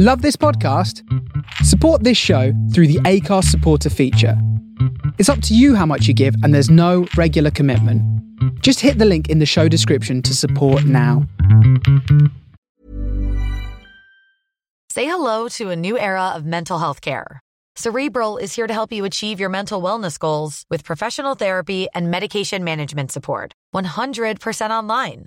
Love this podcast? Support this show through the Acast supporter feature. It's up to you how much you give, and there's no regular commitment. Just hit the link in the show description to support now. Say hello to a new era of mental health care. Cerebral is here to help you achieve your mental wellness goals with professional therapy and medication management support. 100% online.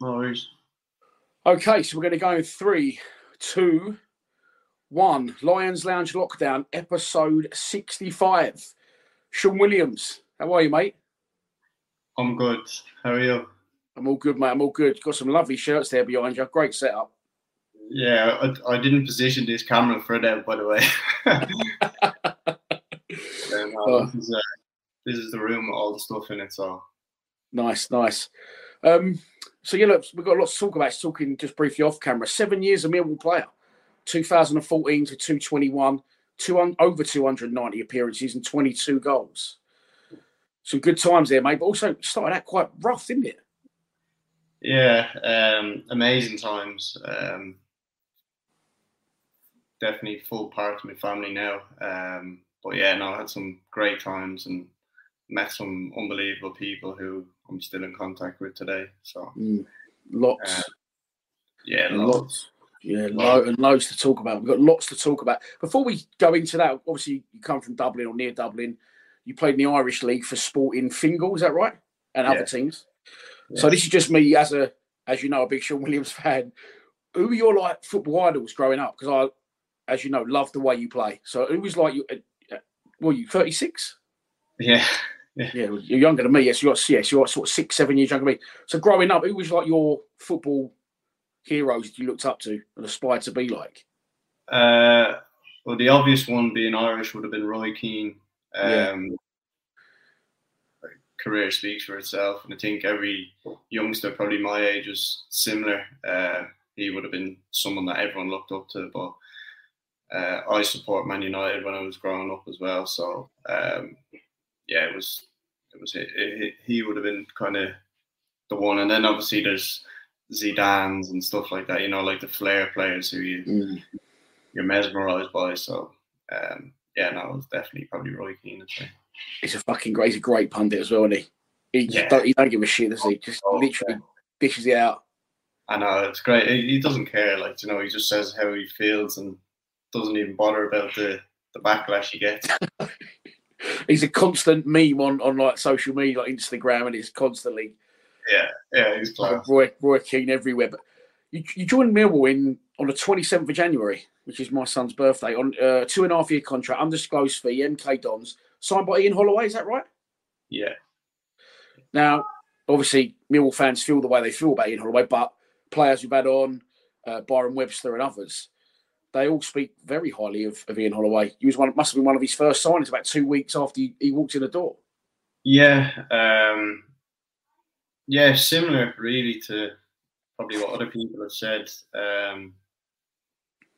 No worries. Okay, so we're going to go in three, two, one. Lions Lounge Lockdown, episode 65. Sean Williams, how are you, mate? I'm good. How are you? I'm all good, mate. I'm all good. Got some lovely shirts there behind you. Great setup. Yeah, I, I didn't position this camera for that, by the way. Oh. this, is, uh, this is the room with all the stuff in it. So Nice, nice. Um, so yeah, look, we've got a lot to talk about. Talking just briefly off camera. Seven years a Millwall player, 2014 to 221, two over 290 appearances and 22 goals. Some good times there, mate. But also started out quite rough, didn't it? yeah, um, amazing times. Um, definitely full part of my family now. Um, but yeah, no, I had some great times and met some unbelievable people who I'm still in contact with today. So Lots. Uh, yeah, lots. lots. Yeah, lo- and loads to talk about. We've got lots to talk about. Before we go into that, obviously you come from Dublin or near Dublin. You played in the Irish League for Sporting Fingal, is that right? And other Yeah. teams. So this is just me as a, as you know, a big Sean Williams fan. Who were your like football idols growing up? Because I, as you know, love the way you play. So who was like you? Uh, uh, were you thirty six? Yeah, Yeah, you're younger than me. Yes, you're yes, you're sort of six, seven years younger than me. So growing up, who was like your football heroes you looked up to and aspired to be like? Uh, well, the obvious one being Irish would have been Roy Keane. Yeah. Um, Career speaks for itself, and I think every youngster, probably my age, was similar. Uh, he would have been someone that everyone looked up to. But uh, I support Man United when I was growing up as well, so um, yeah, it was it was it, it, he would have been kind of the one, and then obviously there's Zidane's and stuff like that. You know, like the flair players who you you're mesmerised by. So um, yeah, no, it was definitely probably Roy Keane. He's a fucking great, he's a great pundit as well, isn't he? He, just Yeah. don't, he don't give a shit, does he? Just Oh, literally dishes it out. I know it's great. He, he doesn't care, like you know, he just says how he feels and doesn't even bother about the the backlash he gets. He's a constant meme on, on like social media, like Instagram, and it's constantly yeah, yeah, he's class. Roy, Roy Keane everywhere. But you, you joined Millwall in on the 27th of January, which is my son's birthday, on a two and a half year contract, undisclosed fee, MK Dons, signed by Ian Holloway. Is that right? Yeah, Now, obviously, Millwall fans feel the way they feel about Ian Holloway, but players we've had on, uh, Byron Webster, and others, they all speak very highly of, of Ian Holloway. He was one, must have been one of his first signings about two weeks after he, he walked in the door. Yeah, um, yeah, similar really to probably what other people have said. Um,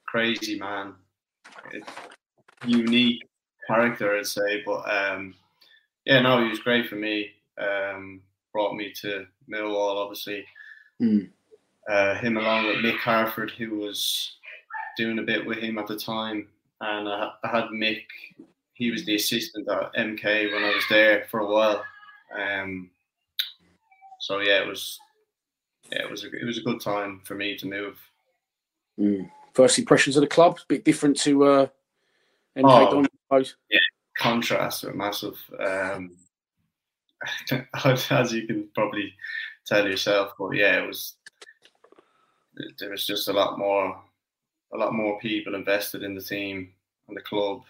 crazy man, unique character, I'd say. But um, yeah, no, he was great for me. Um, brought me to Millwall, obviously. Mm. Uh, him along with Mick Harford, who was doing a bit with him at the time, and I, I had Mick. He was the assistant at MK when I was there for a while. Um, so yeah, it was yeah, it was a, it was a good time for me to move. Mm. First impressions of the club, a bit different to uh, MK Oh, Don, I suppose. Yeah, contrasts are massive. Um, as you can probably tell yourself, but yeah, it was there was just a lot more a lot more people invested in the team and the club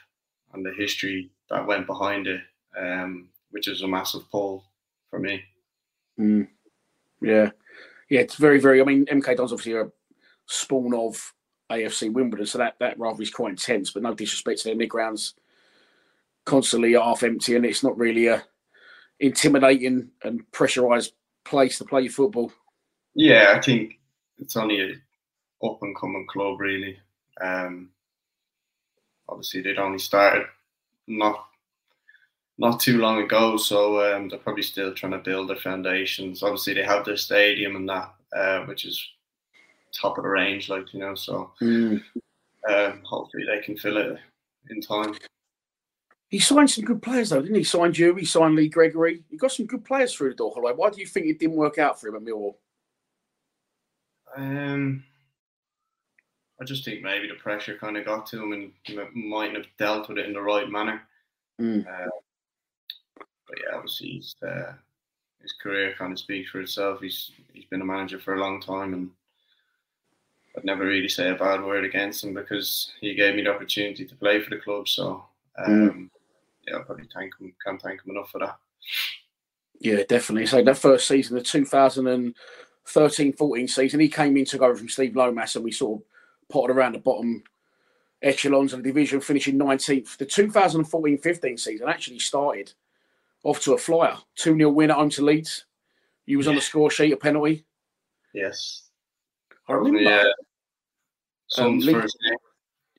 and the history that went behind it, um, which is a massive pull for me. Mm. Yeah, yeah, it's very, very. I mean, MK Don's obviously a spawn of AFC Wimbledon, so that that rivalry is quite intense. But no disrespect to their mid grounds, constantly half empty, and it's not really a intimidating and pressurized place to play your football. Yeah, I think it's only a up and coming club really. Um, obviously, they'd only started not not too long ago, so um, they're probably still trying to build their foundations. Obviously, they have their stadium and that, uh, which is top of the range, like you know. So Mm. um, hopefully, they can fill it in time. He signed some good players though, didn't he? Signed you, he signed Lee Gregory. He got some good players through the door. Holloway. Why do you think it didn't work out for him at Millwall? Um, I just think maybe the pressure kind of got to him and he mightn't have dealt with it in the right manner. Mm. Uh, but yeah, obviously he's, uh, his career kind of speaks for itself. He's he's been a manager for a long time, and I'd never really say a bad word against him because he gave me the opportunity to play for the club. So um, yeah, I'll probably thank him. Can't thank him enough for that. Yeah, definitely. So that first season, the 2013-14 season, he came in, took over from Steve Lomas, and we sort of potted around the bottom echelons of the division, finishing 19th. The 2014-15 season actually started off to a flyer. 2-0 win at home to Leeds. You was on the score sheet, a penalty. Yes. I remember. Yeah. Um, Son's Lee- first game.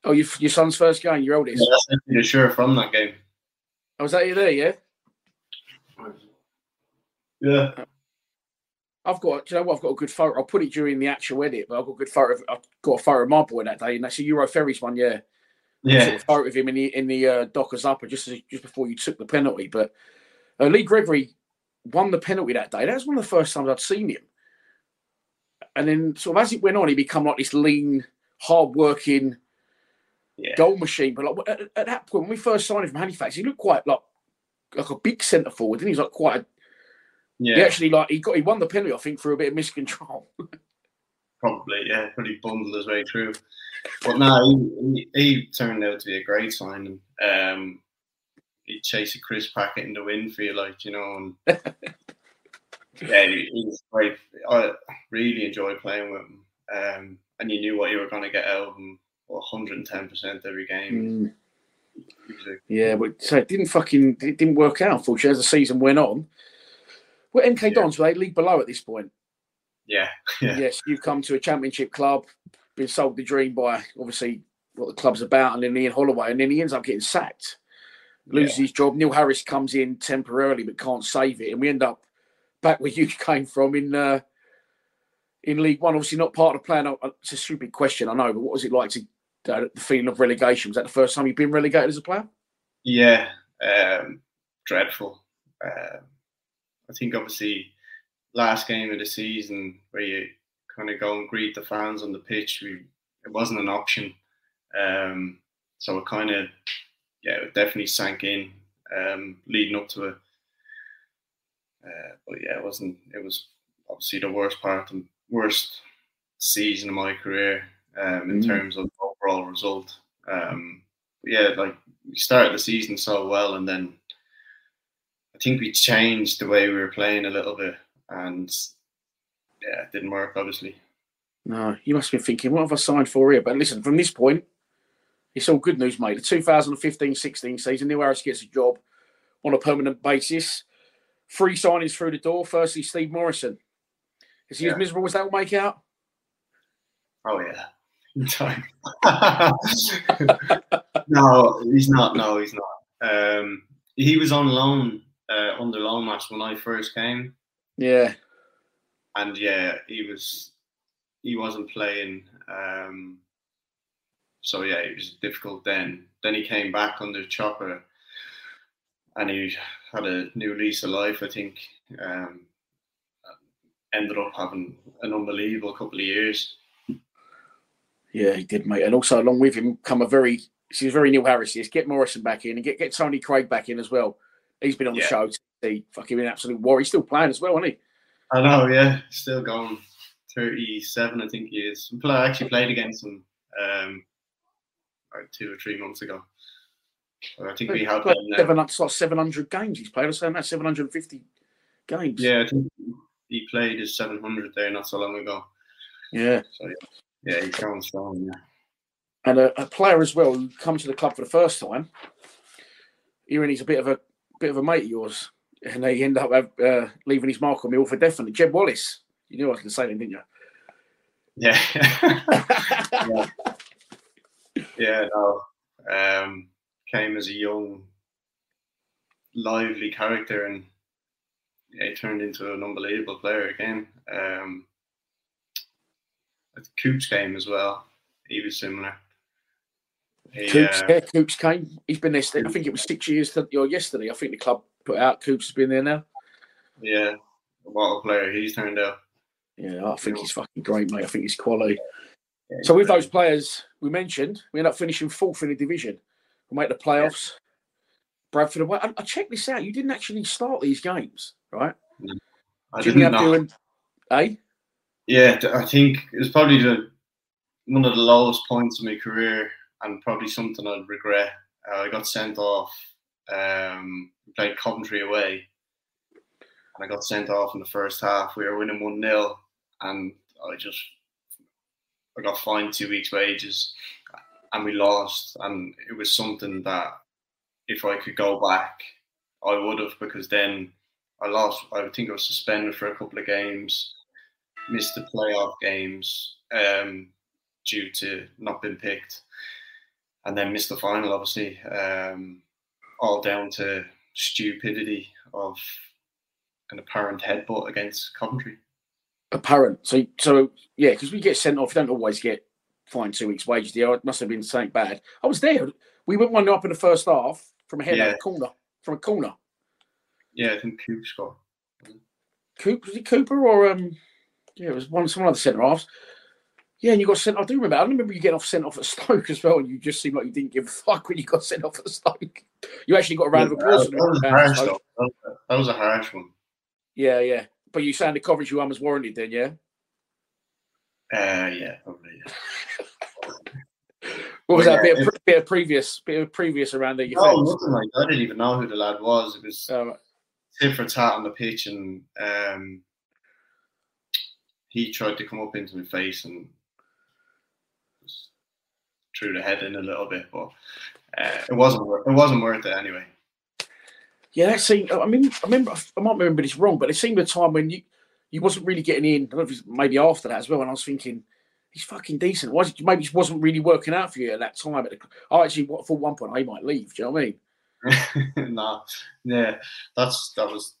Oh, your, your son's first game, your oldest. Yeah, that's actually the shirt from that game. Oh, was that you there, yeah? Yeah. I've got, you know what? I've got a good photo. I'll put it during the actual edit, but I've got a good photo. Of, I've got a photo of my boy that day, and that's a Euro Ferries one, yeah. Sort Yeah. of photo of him in the in the uh, Dockers upper just as, just before you took the penalty. But uh, Lee Gregory won the penalty that day. That was one of the first times I'd seen him. And then, sort of as it went on, he become like this lean, hard-working Yeah. goal machine. But like at, at that point, when we first signed him from Halifax, he looked quite like like a big centre forward. Didn't he? He was like quite. A, Yeah. He actually like he got he won the penalty, I think, through a bit of miscontrol. Probably, yeah, probably bundled his way through. But no, he, he, turned out to be a great signing. Um, he chased a crisp packet in the wind for you, like you know, and yeah, he, he was great. I really enjoyed playing with him, um, and you knew what you were going to get out of him. 110 percent every game. A- Yeah, but so it didn't fucking it didn't work out. Unfortunately, as the season went on. Well, MK Yeah. Dons were they league below at this point? yeah, yeah, Yes, you've come to a championship club, been sold the dream by obviously what the club's about, and then Ian Holloway, and then he ends up getting sacked, loses his job. Neil Harris comes in temporarily but can't save it, and we end up back where you came from in uh, in League One. Obviously, not part of the plan. It's a stupid question, I know, but what was it like to uh, the feeling of relegation? Was that the first time you've been relegated as a player? Yeah, um, dreadful. Um I think obviously last game of the season where you kind of go and greet the fans on the pitch, we it wasn't an option. Um, so it kind of yeah, it definitely sank in um, leading up to it. Uh, but yeah, it wasn't. It was obviously the worst part and worst season of my career um, in Mm. terms of overall result. Um, yeah, like we started the season so well, and then think we changed the way we were playing a little bit, and yeah, it didn't work obviously. No, you must be thinking, what have I signed for here? But listen, from this point, it's all good news, mate. The 2015-16 season, Neil Harris gets a job on a permanent basis. Three signings through the door. Firstly, Steve Morrison. Is he yeah. as miserable as that will make out? Oh yeah. no, he's not. No, he's not. Um, he was on loan uh, under match when I first came. Yeah. And yeah, he was he wasn't playing. Um, so yeah, it was difficult then. Then he came back under Chopper, and he had a new lease of life. I think um, ended up having an unbelievable couple of years. Yeah, he did, mate. And also along with him come a very she's very Neil Harris. Is get Morrison back in and get get Tony Craig back in as well. He's been on the show. He fucking an absolute war. He's still playing as well, isn't he? I know. Yeah, still going. Thirty-seven, I think he is. I actually played against him um, like two or three months ago. I think we had seven, like seven hundred games he's played. I was saying that seven hundred and fifty games. Yeah, I think he played his seven hundred there not so long ago. Yeah. So yeah, he's going strong. Yeah and a, a, player as well who comes to the club for the first time. Ewan, he's a bit of a bit of a mate of yours, and he ended up uh, leaving his mark on me all for definitely. Jed Wallace, you knew I was going to say that, didn't you? Yeah. yeah. yeah. No. Um, came as a young, lively character, and yeah, he turned into an unbelievable player again. Um, Coops game as well, he was similar. Coops, yeah, Coops came. He's been there. I think it was six years or yesterday. I think the club put out. Coops has been there now. Yeah, what a player he's turned out. Yeah, I think he's fucking great, mate. I think he's quality. Yeah, so with those players we mentioned, we end up finishing fourth in the division. We make the playoffs. Yeah. Bradford away. I, I, checked this out. You didn't actually start these games, right? No, I didn't, didn't doing, eh? Yeah, I think it was probably the one of the lowest points of my career and probably something I'd regret. Uh, I got sent off. Um, played Coventry away, and I got sent off in the first half. We were winning one 0 and I just I got fined two weeks' wages, and we lost. And it was something that if I could go back, I would have because then I lost. I think I was suspended for a couple of games, missed the playoff games um, due to not being picked and then missed the final, obviously, um, all down to stupidity of an apparent headbutt against Coventry. Apparent. So, so yeah, because we get sent off, we don't always get fined two weeks' wages. Yeah, it must have been something bad. I was there. We went one up in the first half from a head yeah. corner. From a corner. Yeah, I think Cooper scored. Cooper was it Cooper or um? Yeah, it was one some other centre halves. Yeah, and you got sent. I do remember. I remember you getting off sent off at Stoke as well, and you just seemed like you didn't give a fuck when you got sent off at Stoke. You actually got a round of applause. That, was, that, was, harsh, that was a harsh one. Yeah, yeah. But you signed the coverage you was warranted then, yeah. Uh, yeah, probably. Yeah. what was that? Yeah, bit, of, bit of previous, bit of previous around there. No, nothing like that. I didn't even know who the lad was. It was um, tit for tat on the pitch, and um, he tried to come up into my face and threw the head in a little bit, but uh, it wasn't worth it wasn't worth it anyway. Yeah, that seemed. I mean, I remember. I might remember this wrong, but it seemed a time when you you wasn't really getting in. I don't know if it's maybe after that as well. And I was thinking, he's fucking decent. Why maybe it wasn't really working out for you at that time? At the, I actually for one point I might leave. Do you know what I mean? nah, yeah, that's that was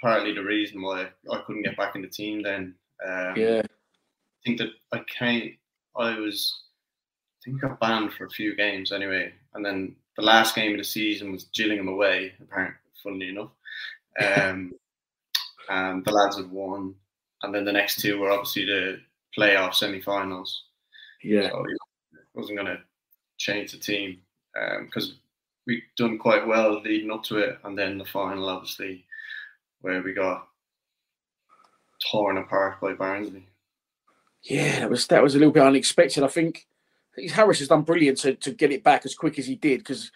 partly the reason why I couldn't get back in the team then. Um, yeah, I think that I came. I was think got banned for a few games anyway. And then the last game of the season was Gillingham away, apparently, funnily enough. Um, and the lads had won. And then the next two were obviously the playoff semi-finals. Yeah, so wasn't going to change the team because um, we'd done quite well leading up to it, and then the final, obviously, where we got torn apart by Barnsley. Yeah, that was that was a little bit unexpected. I think Harris has done brilliant to, to get it back as quick as he did because,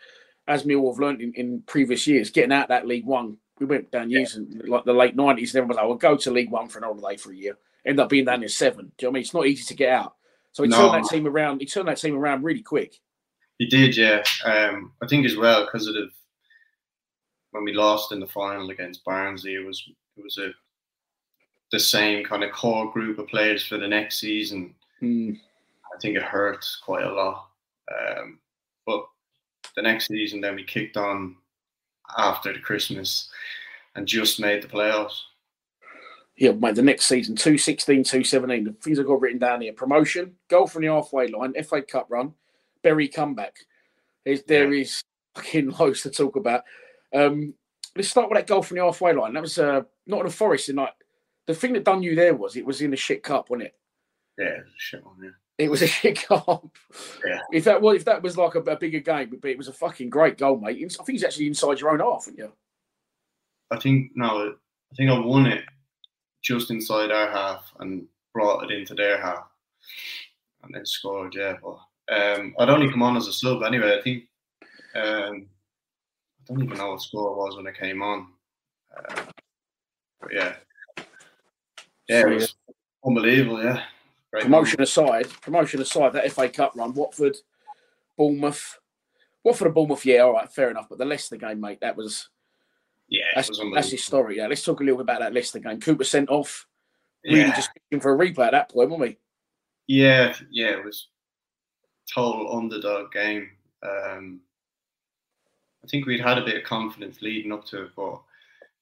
as Millwall have learned in, in previous years, getting out that League One, we went down years yeah. in like the late nineties. And everyone was like, "Well, go to League One for an holiday for a year." end up being down in seven. Do you know what I mean? It's not easy to get out. So he No. turned that team around. He turned that team around really quick. He did, yeah. Um, I think as well because of the, when we lost in the final against Barnsley, it was it was a the same kind of core group of players for the next season. Mm, I think it hurt quite a lot. Um, but the next season, then we kicked on after the Christmas and just made the playoffs. yeah, mate, the next season, 216, 217. The things I've got written down here promotion, goal from the halfway line, FA Cup run, Bury comeback. There's, there is fucking loads to talk about. Um, let's start with that goal from the halfway line. That was uh, not in the forest. In like the thing that done you there was it was in the shit cup, wasn't it? Yeah, shit on yeah. It was a shit cup. Yeah. If that was if that was like a, a bigger game, but it was a fucking great goal, mate. I think it's actually inside your own half, isn't you? I think no, I think I won it just inside our half and brought it into their half, and then scored. Yeah, but um, I'd only come on as a sub anyway. I think um, I don't even know what score it was when I came on. Uh, but yeah, yeah, it was unbelievable. Yeah, Great promotion aside, promotion aside, that FA Cup run, Watford, Bournemouth, Watford and Bournemouth, yeah, all right, fair enough. But the Leicester game, mate, that was Yeah, that's was that's historic. Yeah, let's talk a little bit about that Leicester game. Cooper sent off, really Yeah. just looking for a replay at that point, wasn't we? Yeah, yeah, it was total underdog game. Um, I think we'd had a bit of confidence leading up to it, but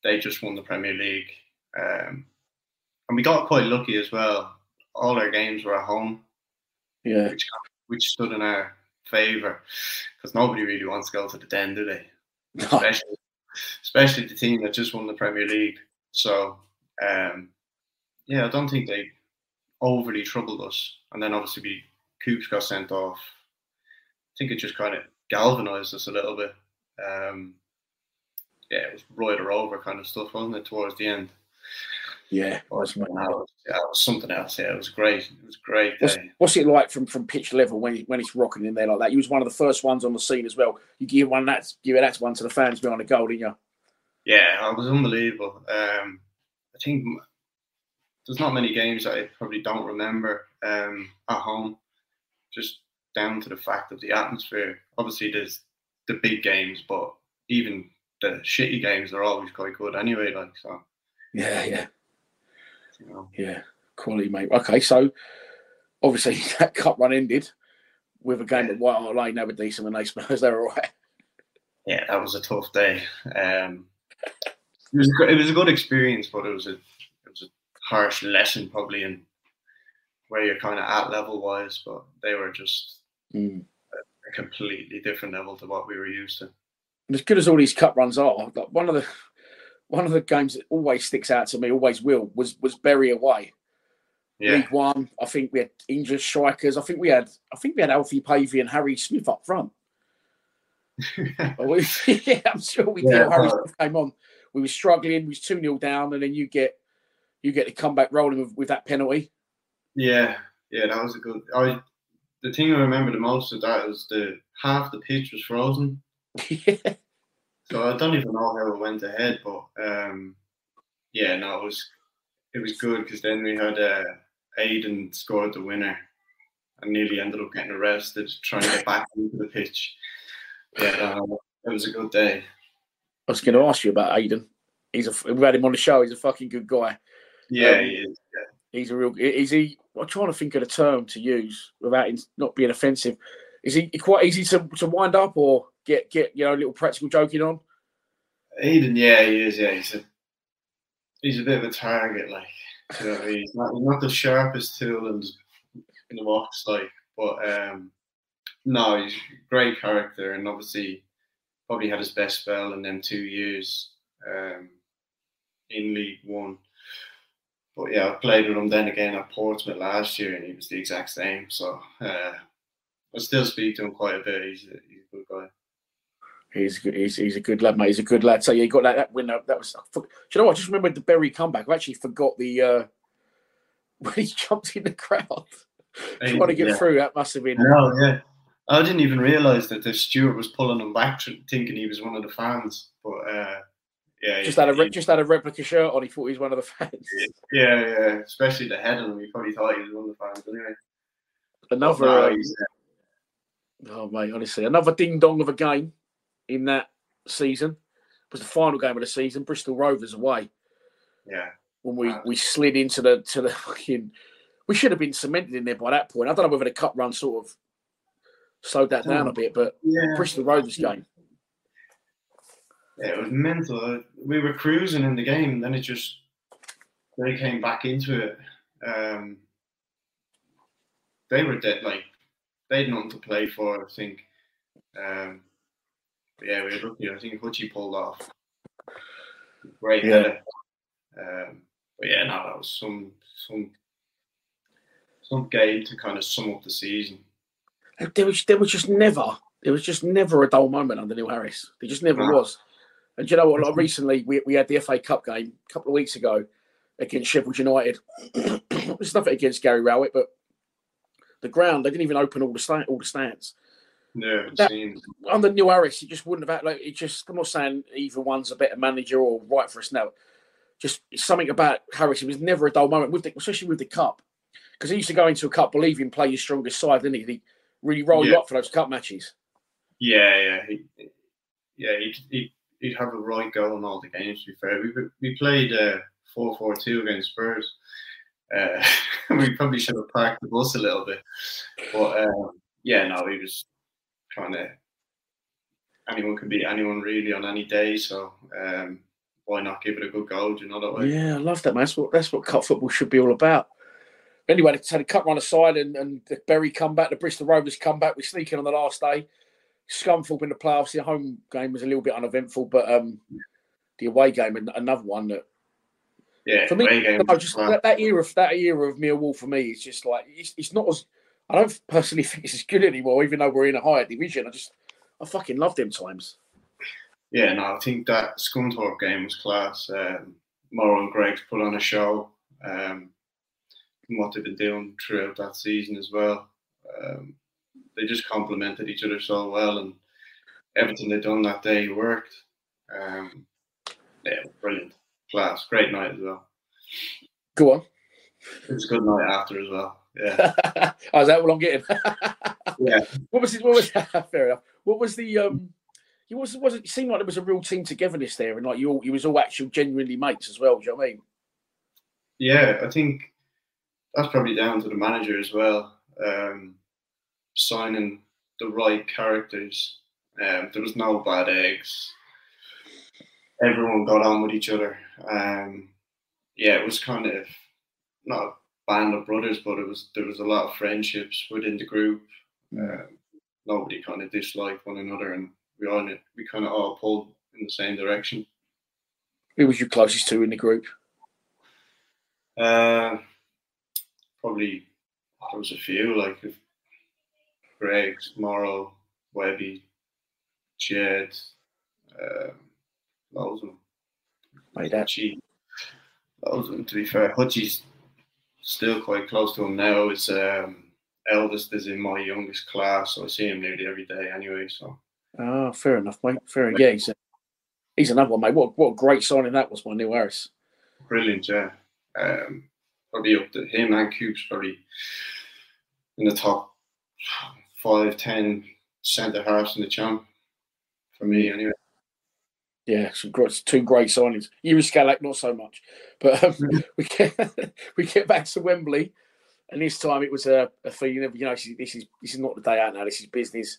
they just won the Premier League, um, and we got quite lucky as well. All our games were at home, Yeah, which which stood in our favour because nobody really wants to go to the den, do they? No. Especially, especially the team that just won the Premier League. So, um, yeah, I don't think they overly troubled us. And then obviously we Coops got sent off. I think it just kind of galvanised us a little bit. Um, yeah, it was right or over kind of stuff, wasn't it, towards the end? Yeah. it was. That was, it was something else. Yeah, it was great. It was great What's, what's it like from, from pitch level when when it's rocking in there like that? You was one of the first ones on the scene as well. You give one that give that one to the fans behind the goal, didn't you? Yeah, it was unbelievable. Um, I think there's not many games that I probably don't remember um, at home, just down to the fact of the atmosphere. Obviously, there's the big games, but even the shitty games are always quite good anyway. Like so, Yeah, yeah. You know. Yeah, quality, mate. Okay, so obviously that cup run ended with a game at White Hart Lane. They were decent when they Spurs. They were all right. Yeah, that was a tough day. Um, it was a, good- it was a good experience, but it was a it was a harsh lesson probably in where you're kind of at level wise. But they were just Mm. a completely different level to what we were used to. And as good as all these cup runs are, like one of the one of the games that always sticks out to me, always will, was was Bury away. Yeah, League One. I think we had English strikers. I think we had I think we had Alfie Pavey and Harry Smith up front. We- yeah, I'm sure we did. Harry uh, Smith came on. We were struggling. We was two 0 down, and then you get you get the comeback rolling with, with that penalty. yeah, yeah. That was a good. I the thing I remember the most of that was the half the pitch was frozen, yeah. So I don't even know how it went ahead. But um, yeah, no, it was it was good because then we had uh, Aiden scored the winner and nearly ended up getting arrested trying to get back into the pitch. Yeah, no, it was a good day. I was going to ask you about Aiden. He's a we've had him on the show. He's a fucking good guy. Yeah, Um, he is. He's a real. Is he? I'm trying to think of the term to use without it not being offensive. Is he quite easy to, to wind up or get get you know a little practical joking on? Aiden, yeah, he is. Yeah, he's a he's a bit of a target. Like, you know, he's not not the sharpest tool in, the box. Like, but um, no, he's great character, and obviously probably had his best spell in them two years um, in League One. But yeah, I played with him then again at Portsmouth last year, and he was the exact same. So uh, I still speak to him quite a bit. He's a, he's a good guy. He's good. He's, he's a good lad, mate. He's a good lad. So yeah, he got that, that win. That was. Do you know what? I just remembered the Bury comeback. I actually forgot the uh when he jumped in the crowd trying to get Yeah. through. That must have been. No, yeah. I didn't even realise that the steward was pulling him back, thinking he was one of the fans. But uh, Yeah, Just he- had a he- just had a replica shirt on. He thought he was one of the fans. yeah, yeah, especially the head on him. He probably thought he was one of the fans anyway. Another, No, um, uh, oh mate, honestly, another ding dong of a game in that season It was the final game of the season. Bristol Rovers away yeah, when we Wow. we slid into the to the fucking. We should have been cemented in there by that point. I don't know whether the cup run sort of slowed that down a bit, but yeah. Bristol Rovers game. Yeah, it was mental. We were cruising in the game, then it just they came back into it. Um, they were dead. Like they had nothing to play for. I think. Um, but yeah, we were lucky. I think Hutchie pulled off. Great Yeah. header. Um, but yeah, no, that was some some some game to kind of sum up the season. There was there was just never there was just never a dull moment under Neil Harris. There just never No. was. And you know what? Like recently, we, we had the FA Cup game a couple of weeks ago against Sheffield United. There's nothing against Gary Rowett, but the ground they didn't even open all the stand, all the stands. Yeah, That- seen. Under Neil Harris, he just wouldn't have had like it. Just I'm not saying either one's a better manager or right for us now. Just something about Harris. It was never a dull moment with the, especially with the cup, because he used to go into a cup believing play your strongest side, didn't he? He really roll you Yeah. up for those cup matches. Yeah, yeah, he, yeah, he'd, he'd, he'd have a right go in all the games. To be fair, we we played uh, four four two against Spurs. Uh, we probably should have parked the bus a little bit, but um, yeah, no, he was kind of anyone can beat anyone really on any day. So um, why not give it a good go? Do you know that way? Yeah, I love that, man. That's what that's what cup football should be all about. Anyway, they had a cut run aside and, and the Bury come back, the Bristol Rovers come back. We sneak in on the last day. Scunthorpe in the playoffs. The home game was a little bit uneventful, but um, the away game, an- another one that Yeah, for me, no, just that, that era of that era of Millwall for me is just like it's, it's not as I don't personally think it's as good anymore, even though we're in a higher division. I just I fucking love them times. Yeah, no, I think that Scunthorpe game was class. Um, Morrow and Greg's put on a show. Um, what they've been doing throughout that season as well. Um, they just complemented each other so well, and everything they'd done that day worked. Um, yeah, brilliant, class, great night as well. Go on. It was a good night after as well. Yeah, oh, is that what I'm getting? yeah. What was it? What was fair enough? What was the um? It was wasn't. it seemed like there was a real team togetherness there, and like you all you was all actual genuinely mates as well. Do you know what I mean? Yeah, I think that's probably down to the manager as well. Um, signing the right characters. Um, there was no bad eggs. Everyone got on with each other. Um, yeah, it was kind of not band of brothers, but it was there was a lot of friendships within the group. Um, nobody kind of disliked one another, and we all we kind of all pulled in the same direction. Who was you closest to in the group? Uh, probably there was a few like if Greg's, Morrow, Webby, Jed, um, loads of them. Mate, that Hutchie, loads of them. To be fair, Hutchie's still quite close to him now. His um, eldest is in my youngest class, so I see him nearly every day anyway. So oh, fair enough, mate. Fair enough. Yeah, he's a, he's another one, mate. What what a great signing that was by Neil Harris. brilliant, yeah. Um, probably up to him and Coops probably in the top five, ten centre halves in the champ for me anyway. Yeah, some great, two great signings. You and Skalák, not so much, but um, we get we get back to Wembley, and this time it was a, a feeling of you know this is, this is this is not the day out now. This is business,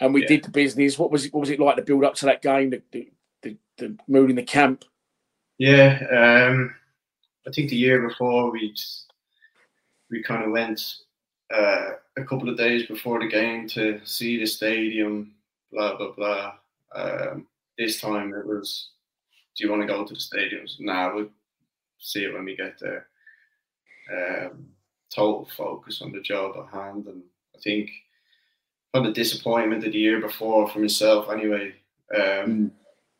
and we Yeah. did the business. What was it? What was it like to build up to that game? The the, the, the mood in the camp. Yeah, um, I think the year before we we kind of went uh, a couple of days before the game to see the stadium, blah blah blah. Um, this time it was, do you want to go to the stadiums? Nah, we'll see it when we get there. Um, total focus on the job at hand, and I think on the disappointment of the year before for myself anyway. Um,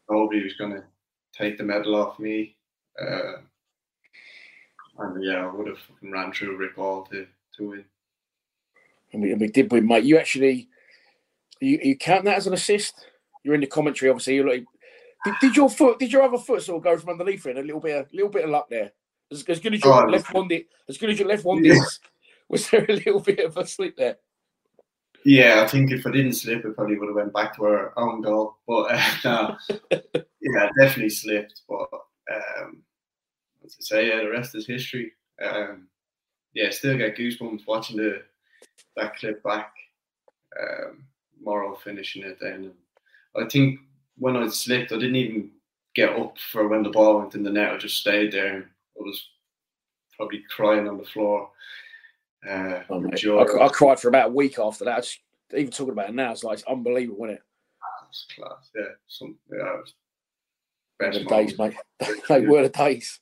nobody was going to take the medal off me. Uh, and yeah, I would have fucking ran through a brick wall to, to win. And we, and we did win, mate. You actually, you, you count that as an assist? You're in the commentary, obviously. You're like, Did, did, your foot? Did your other foot sort of go from underneath it? A little bit, a little bit of luck there. As, as good as your oh, left one did, as good as your left one yeah. is, was there a little bit of a slip there? Yeah, I think if I didn't slip, it probably would have went back to our own goal. But uh, no, yeah, definitely slipped. But um, as I say, yeah, the rest is history. Um, yeah, still get goosebumps watching the that clip back. Um, Morrow finishing it then. I think when I slipped, I didn't even get up for when the ball went in the net. I just stayed there. And I was probably crying on the floor. Uh, oh, I, I, cried for about a week after that. Just, even talking about it now, it's like it's unbelievable, isn't it? That's class, yeah. Some, yeah, best the days, mate. they were the days.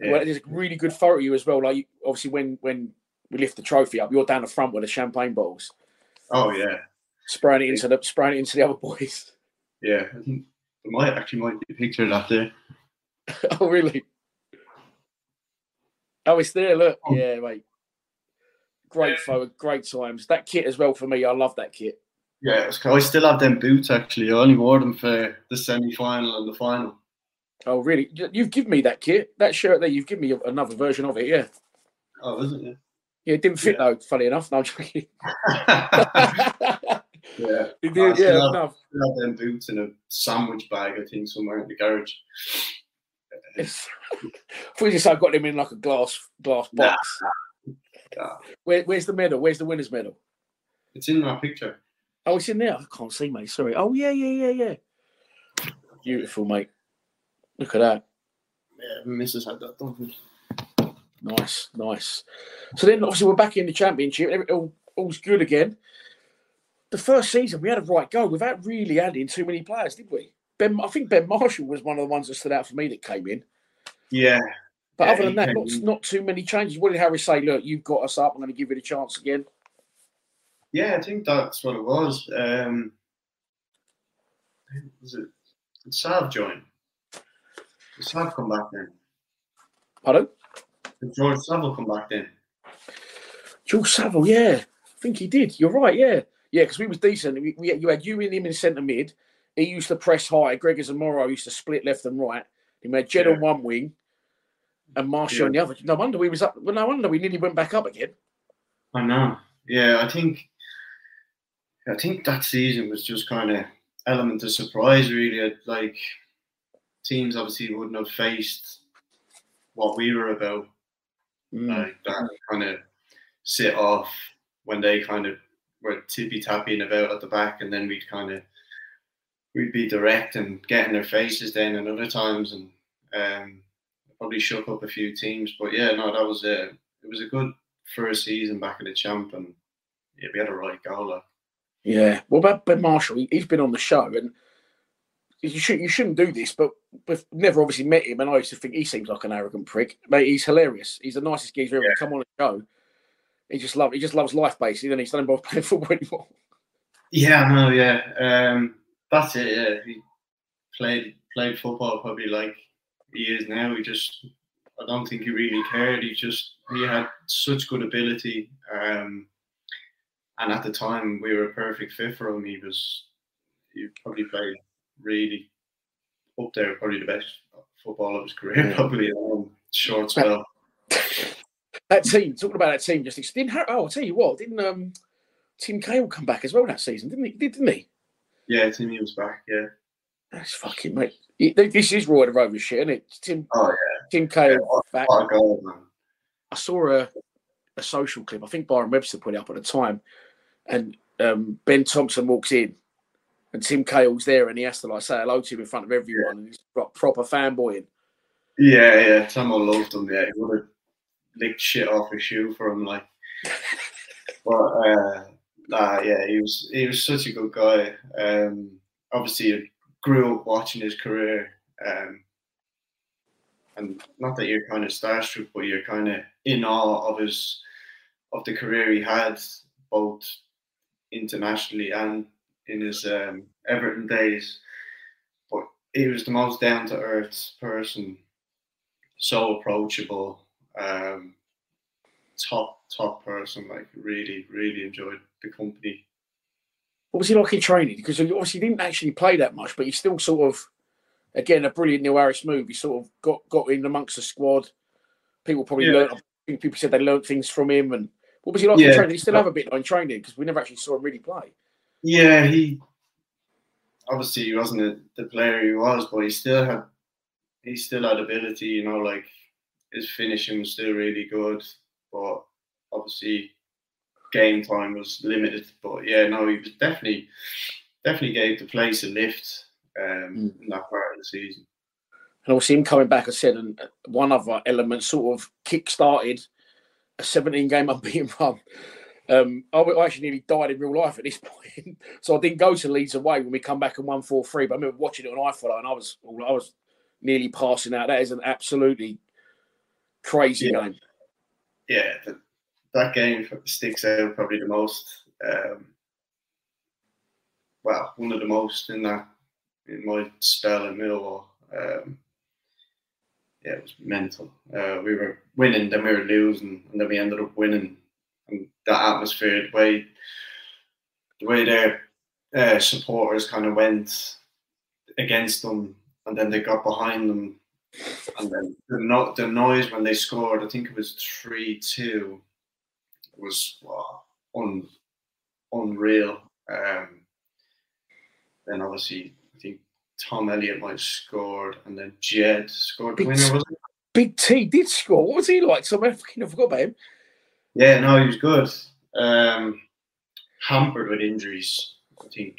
Yeah. Well, there's a really good photo of you as well. Like obviously when when we lift the trophy up, you're down the front with the champagne bottles. Oh yeah, spraying it into the spraying it into the other boys. Yeah, I think there might actually might be a picture of that there. oh really? Oh, it's there. Look, oh. yeah, mate. Great photo, great times. That kit as well for me. I love that kit. Yeah, I still have them boots actually. I only wore them for the semi final and the final. Oh, really? You've given me that kit, that shirt there. You've given me another version of it, yeah. Oh, isn't it? Yeah. Yeah, it didn't fit yeah. though. Funny enough, no, I'm joking. yeah, it did. Yeah, enough. Have them boots in a sandwich bag, I think, somewhere in the garage. I just I got them in like a glass glass box. Nah. Nah. Where, where's the medal? Where's the winner's medal? It's in my picture. Oh, it's in there. I can't see, mate. Sorry. Oh, yeah, yeah, yeah, yeah. Beautiful, mate. Look at that. Yeah, Mrs. had that, don't we? Nice, nice. So then, obviously, we're back in the championship. All, all's good again. The first season, we had a right go without really adding too many players, did we? Ben, I think Ben Marshall was one of the ones that stood out for me that came in. Yeah. But yeah, other than that, not, not too many changes. What did Harry say? Look, you've got us up. I'm going to give you the chance again. Yeah, I think that's what it was. Um, was it did Sav join? Did Sav come back then? Pardon? Did George Saville come back then? George Saville, yeah. I think he did. You're right, yeah. Yeah, because we was decent. We, we, you had you and him in centre mid. He used to press high. Gregors and Morrow used to split left and right. He made Jed yeah. on one wing and Marshall yeah. on the other. No wonder we was up. Well, no wonder we nearly went back up again. I know. Yeah, I think I think that season was just kind of element of surprise, really. Like teams obviously wouldn't have faced what we were about, mm. like that kind of sit off when they kind of were tippy tapping about at the back, and then we'd kind of we'd be direct and get in their faces then, and other times, and um, probably shook up a few teams. But yeah, no, that was a it was a good first season back in the champ, and yeah, we had a right goal. Like. Yeah. What about Ben Marshall? He, has been on the show, and you should you shouldn't do this, but we've never obviously met him, and I used to think he seems like an arrogant prick. Mate, he's hilarious. He's the nicest geezer ever yeah. come on the show. He just love he just loves life basically, and he's not involved playing football anymore. Yeah, no, yeah. Um, that's it. Yeah, he played played football probably like he is now. He just I don't think he really cared. He just he had such good ability. Um, and at the time we were a perfect fit for him. He was he probably played really up there, probably the best football of his career, probably um, short spell. That team, talking about that team, just didn't. Have, oh, I'll tell you what, didn't um, Tim Cahill come back as well that season? Didn't he? Didn't he? Yeah, Timmy was back. Yeah, that's fucking mate. This is Roy the Rover shit, isn't it? Tim. Oh yeah. Tim Cahill yeah, back. What a goal. I saw a a social clip. I think Byron Webster put it up at the time, and um, Ben Thompson walks in, and Tim Cahill's there, and he has to like say hello to him in front of everyone, yeah. and he's got proper fanboying. Yeah, yeah, someone loved him. Yeah, would have licked shit off his shoe for him, like. but uh, nah, yeah, he was he was such a good guy. Um, obviously, grew up watching his career. Um, and not that you're kind of starstruck, but you're kind of in awe of his of the career he had, both internationally and in his um, Everton days. But he was the most down to earth person, so approachable, um, top top person. Like really, really enjoyed the company. What was he like in training? Because obviously he didn't actually play that much, but he still sort of again, a brilliant Neil Harris move. He sort of got got in amongst the squad. People probably Yeah. learned. I think people said they learned things from him. And what was he like Yeah. in training? He still have a bit in training because we never actually saw him really play. Yeah, he obviously he wasn't a, the player he was, but he still had he still had ability. You know, like his finishing was still really good, but obviously game time was limited. But yeah, no, he was definitely definitely gave the place a lift um, in that part of the season. And obviously him coming back, I said, and one other element sort of kick-started a 17 game unbeaten run. Um, I actually nearly died in real life at this point, so I didn't go to Leeds away when we come back and won four three. But I remember watching it on iPhone and I was I was nearly passing out. That is an absolutely crazy Yeah. game. Yeah, that, that game sticks out probably the most. Um, well, one of the most in that in my spell in Millwall. Um, yeah, it was mental. Uh, we were winning, then we were losing, and then we ended up winning. And that atmosphere, the way the way their uh, supporters kind of went against them, and then they got behind them, and then the, no- the noise when they scored, I think it was three two, was wow, un, unreal. Um, then obviously, I think Tom Elliott might have scored, and then Jed scored the Big winner. Was it? Big T did score. What was he like? So I fucking forgot about him. Yeah, no, he was good. Um, hampered with injuries, I think.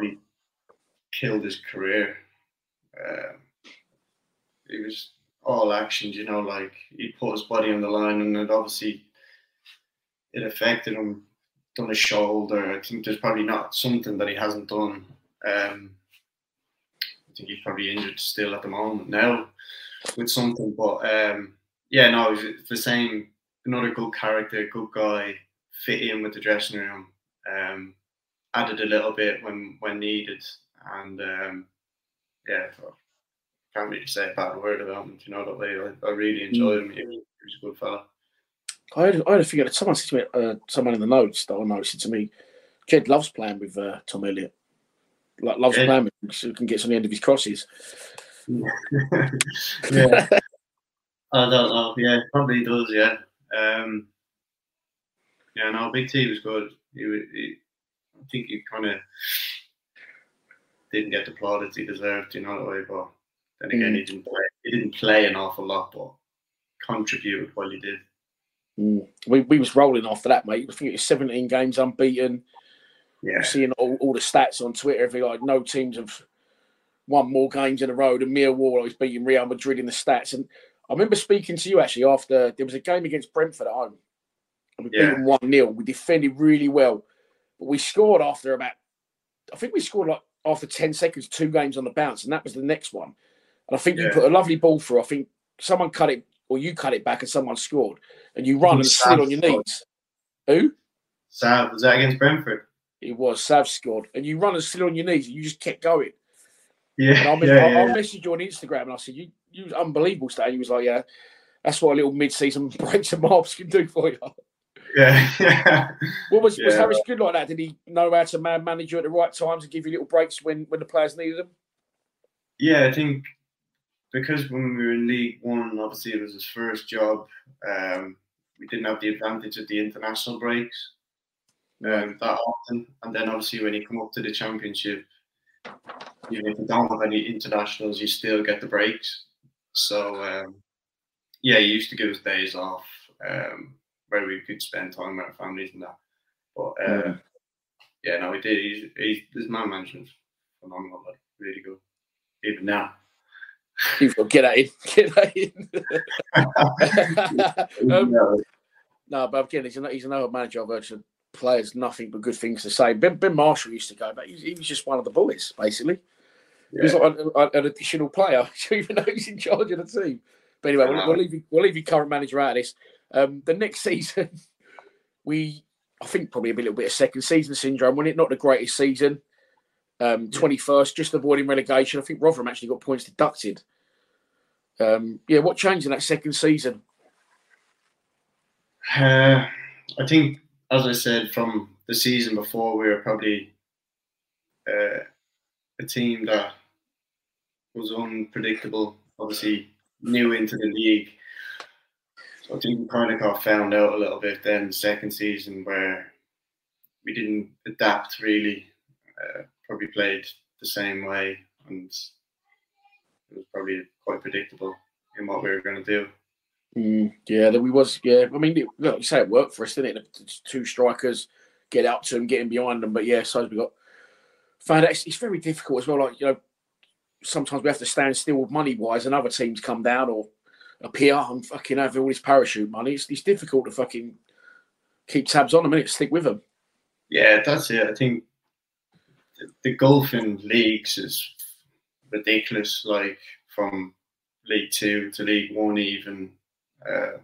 He killed his career. Um, he was all actions, you know, like he put his body on the line, and it obviously it affected him. Done his shoulder. I think there's probably not something that he hasn't done. Um, I think he's probably injured still at the moment now with something, but um, yeah, no, it's the same. Another good character, good guy, fit in with the dressing room. Um, added a little bit when when needed, and um, yeah, I can't really say a bad word about him. You know that way. I, I really enjoyed him. He was, he was a good fella. I had, I had a figure. Someone said to me, uh, someone in the notes that I know said to me, Jed loves playing with uh, Tom Elliott. Like loves Yeah. playing with him so he can get to the end of his crosses. yeah, I don't know. Yeah, probably does. Yeah. Um, yeah, no, Big T was good. He, think he kind of didn't get the plaudits he deserved, you know that way. But then again, he didn't play. He didn't play an awful lot, but contributed while he did. Mm. We, we was rolling after that, mate. I think it was 17 games unbeaten. Yeah, Seeing all, all the stats on Twitter, every like no teams have won more games in a row than Millwall. I was beating Real Madrid in the stats, and I remember speaking to you actually after there was a game against Brentford at home. And we beat them one 0 We defended really well, but we scored after about. I think we scored like after 10 seconds, two games on the bounce, and that was the next one. And I think you put a lovely ball through. I think someone cut it, or you cut it back, and someone scored, and you run and slid on your knees. Who? Sav was that against Brentford? It was Sav scored, and you run and still on your knees, and you just kept going. Yeah, And I, mess- yeah, I, yeah, I messaged you on Instagram, and I said, "You, you was unbelievable today." He was like, "Yeah, that's what a little mid-season breaks and marks can do for you." Yeah, yeah. What was was Yeah. Harris good like that? Did he know how to man manage you at the right times and give you little breaks when when the players needed them? Yeah, I think because when we were in League One, obviously it was his first job. Um, we didn't have the advantage of the international breaks um, that often, and then obviously when you come up to the Championship, even if you don't have any internationals, you still get the breaks. So um, yeah, he used to give us days off um, where we could spend time with our families and that. But uh, yeah, no, he did. He's, he's his man management's phenomenal, like really good. Even now. You've got get that in, get in. um, Yeah. no, but again, he's, an, he's another manager I've heard players nothing but good things to say. Ben, ben Marshall used to go, but he, was- he was just one of the boys, basically. He was like an, an additional player, even though he's in charge of the team. But anyway, we'll, we'll leave you, we'll leave your current manager out of this. Um, the next season, we I think probably a little bit of second season syndrome, wasn't it? Not the greatest season. Um, 21st, just avoiding relegation. I think Rotherham actually got points deducted. Um, yeah, what changed in that second season? Uh, I think, as I said, from the season before, we were probably uh, a team that was unpredictable. Obviously, new into the league. I think got found out a little bit then, second season, where we didn't adapt really. Uh, probably played the same way, and it was probably quite predictable in what we were going to do. Mm, yeah, that we was. Yeah, I mean, it, you say, it worked for us, didn't it? The two strikers get out to them, getting behind them. But yeah, so we got found out it's, it's very difficult as well. Like you know, sometimes we have to stand still money wise, and other teams come down or appear and fucking have all this parachute money. It's, it's difficult to fucking keep tabs on them, and stick with them. Yeah, that's it. I think the, the golf in leagues is ridiculous. Like from League Two to League One, even uh,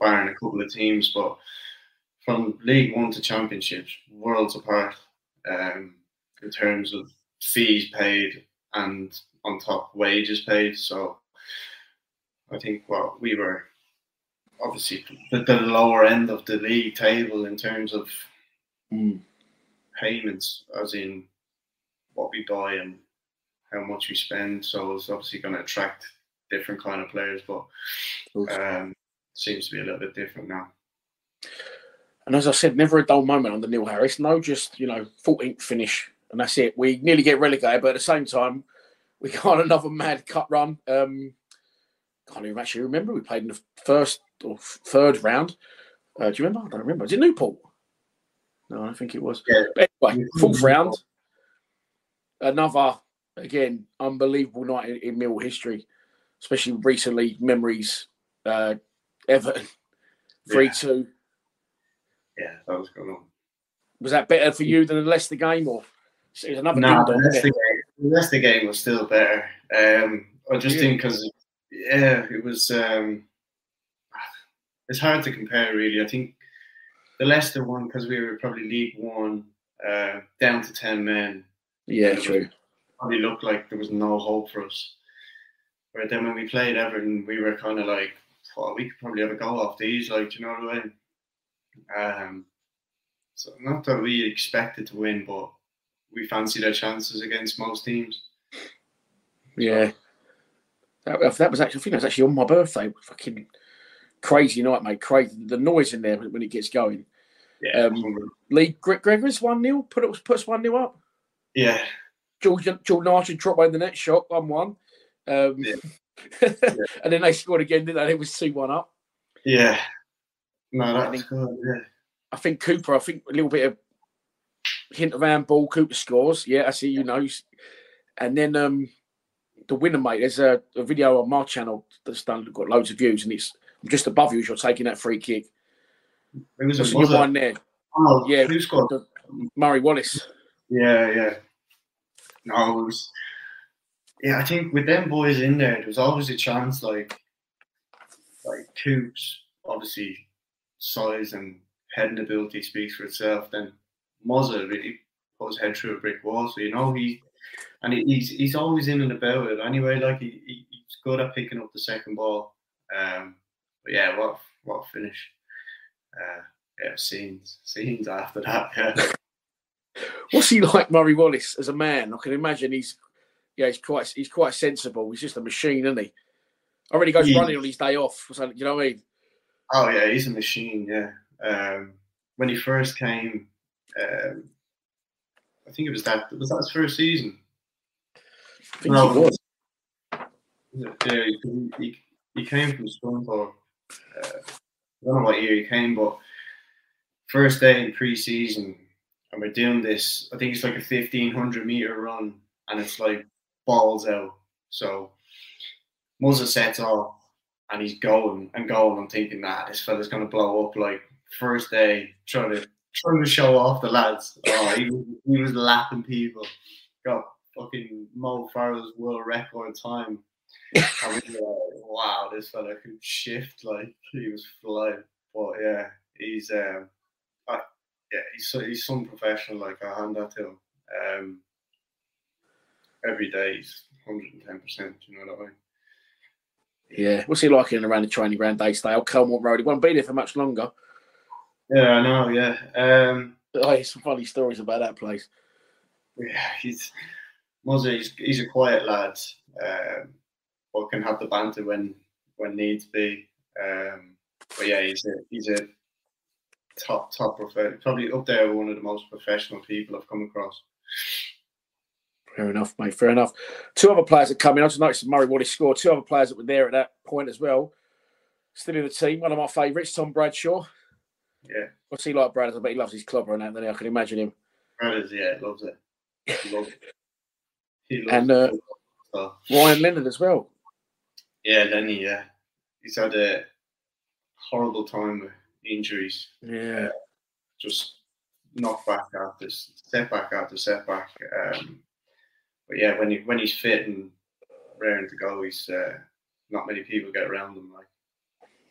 a couple of teams, but from League One to Championships, worlds apart um, in terms of fees paid and on top wages paid. So I think what we were obviously at the lower end of the league table in terms of payments, as in what we buy and how much we spend. So it's obviously going to attract different kind of players, but um, seems to be a little bit different now. And as I said, never a dull moment under Neil Harris. No, just you know, 14th finish, and that's it. We nearly get relegated, but at the same time, we got another mad cut run. Um, can't even actually remember. We played in the first or third round. Uh, do you remember? I don't remember. Was it Newport? No, I think it was. Yeah. But anyway, fourth round. Another again unbelievable night in, in Mill history, especially recently. Memories. Uh, Everton three two. Yeah, that was going on. Was that better for you than the Leicester game, or it was another No, the? Leicester game, the Leicester game was still better. Um, I just Yeah. think because yeah, it was. Um, it's hard to compare, really. I think the Leicester one because we were probably League One, uh, down to ten men. Yeah, true. Probably looked like there was no hope for us. But then when we played Everton, we were kind of like, oh, we could probably have a goal off these, like you know what I mean. Um, so not that we expected to win, but we fancied our chances against most teams. Yeah, that, that was actually. I think that was actually on my birthday. Fucking crazy night, mate. Crazy. The noise in there when it gets going. Yeah, Um, Lee Gre- Gregor's one 0 Put it puts one 0 up. yeah, George Jordan Archer dropped by the next shot one one. Um, Yeah. and then they scored again, didn't they? It was two one up. yeah. No, that was good. Yeah, I think Cooper. I think a little bit of hint of handball. Cooper scores. Yeah, I see. You know, and then um, the winner, mate. There's a, a video on my channel that's done got loads of views, and it's just above you as you're taking that free kick. it was a your one there? Oh, Yeah, who scored? the- Murray Wallace. Yeah, yeah. No, it was. Yeah, I think with them boys in there, there was always a chance. Like, like Coops, obviously, size and heading ability speaks for itself, then Mozza really put his head through a brick wall. So you know he and he's he's always in and about it anyway. Like he, he he's good at picking up the second ball. Um, but yeah, what what finish? Uh, yeah, scenes scenes after that. Yeah. What's he like, Murray Wallace, as a man? I can imagine he's yeah, he's quite he's quite sensible. He's just a machine, isn't he? Already goes He- running on his day off. So, you know what I mean? Oh yeah, he's a machine. Yeah. Um, when he first came, um, I think it was that was that his first season. I think No. he was. Yeah, he, he, he came from Scunthorpe. Uh, I don't know what year he came, but first day in pre-season, and we're doing this. I think it's like a fifteen hundred meter run, and it's like balls out. So Muzza sets off, and he's going and going. I'm thinking, nah, this fella's gonna blow up. Like first day, trying to trying to show off the lads. Oh, he was he was lapping people. Got fucking Mo Farah's world record time. We were like, wow, this fella can shift like he was flying. But yeah, he's um, I, yeah, he's he's some professional. Like I hand that to him. Um, every day he's hundred and ten percent. You know what I mean? Yeah. What's he like in around the training ground day stay? I'll Calmont Road. He won't be there for much longer. Yeah, I know. Yeah, um, Oh, some funny stories about that place. yeah, he's Muzzy. He's, he's a quiet lad, um, but can have the banter when when needs be. Um, but yeah, he's a he's a top top prof- probably up there with one of the most professional people I've come across. Fair enough, mate. Fair enough. Two other players that come in. I just noticed Murray Wallace scored. Two other players that were there at that point as well. Still in the team. One of my favourites, Tom Bradshaw. Yeah, What's he like, Brad? I bet he loves his clobber and that. Then I can imagine him. brothers, yeah, loves it. Loves it. And, uh. Ryan Leonard as well. yeah, Lenny, yeah, he's had a horrible time with injuries. Yeah. just knock back after setback after setback. Um, but yeah, when he when he's fit and raring to go, he's uh, not many people get around him. Like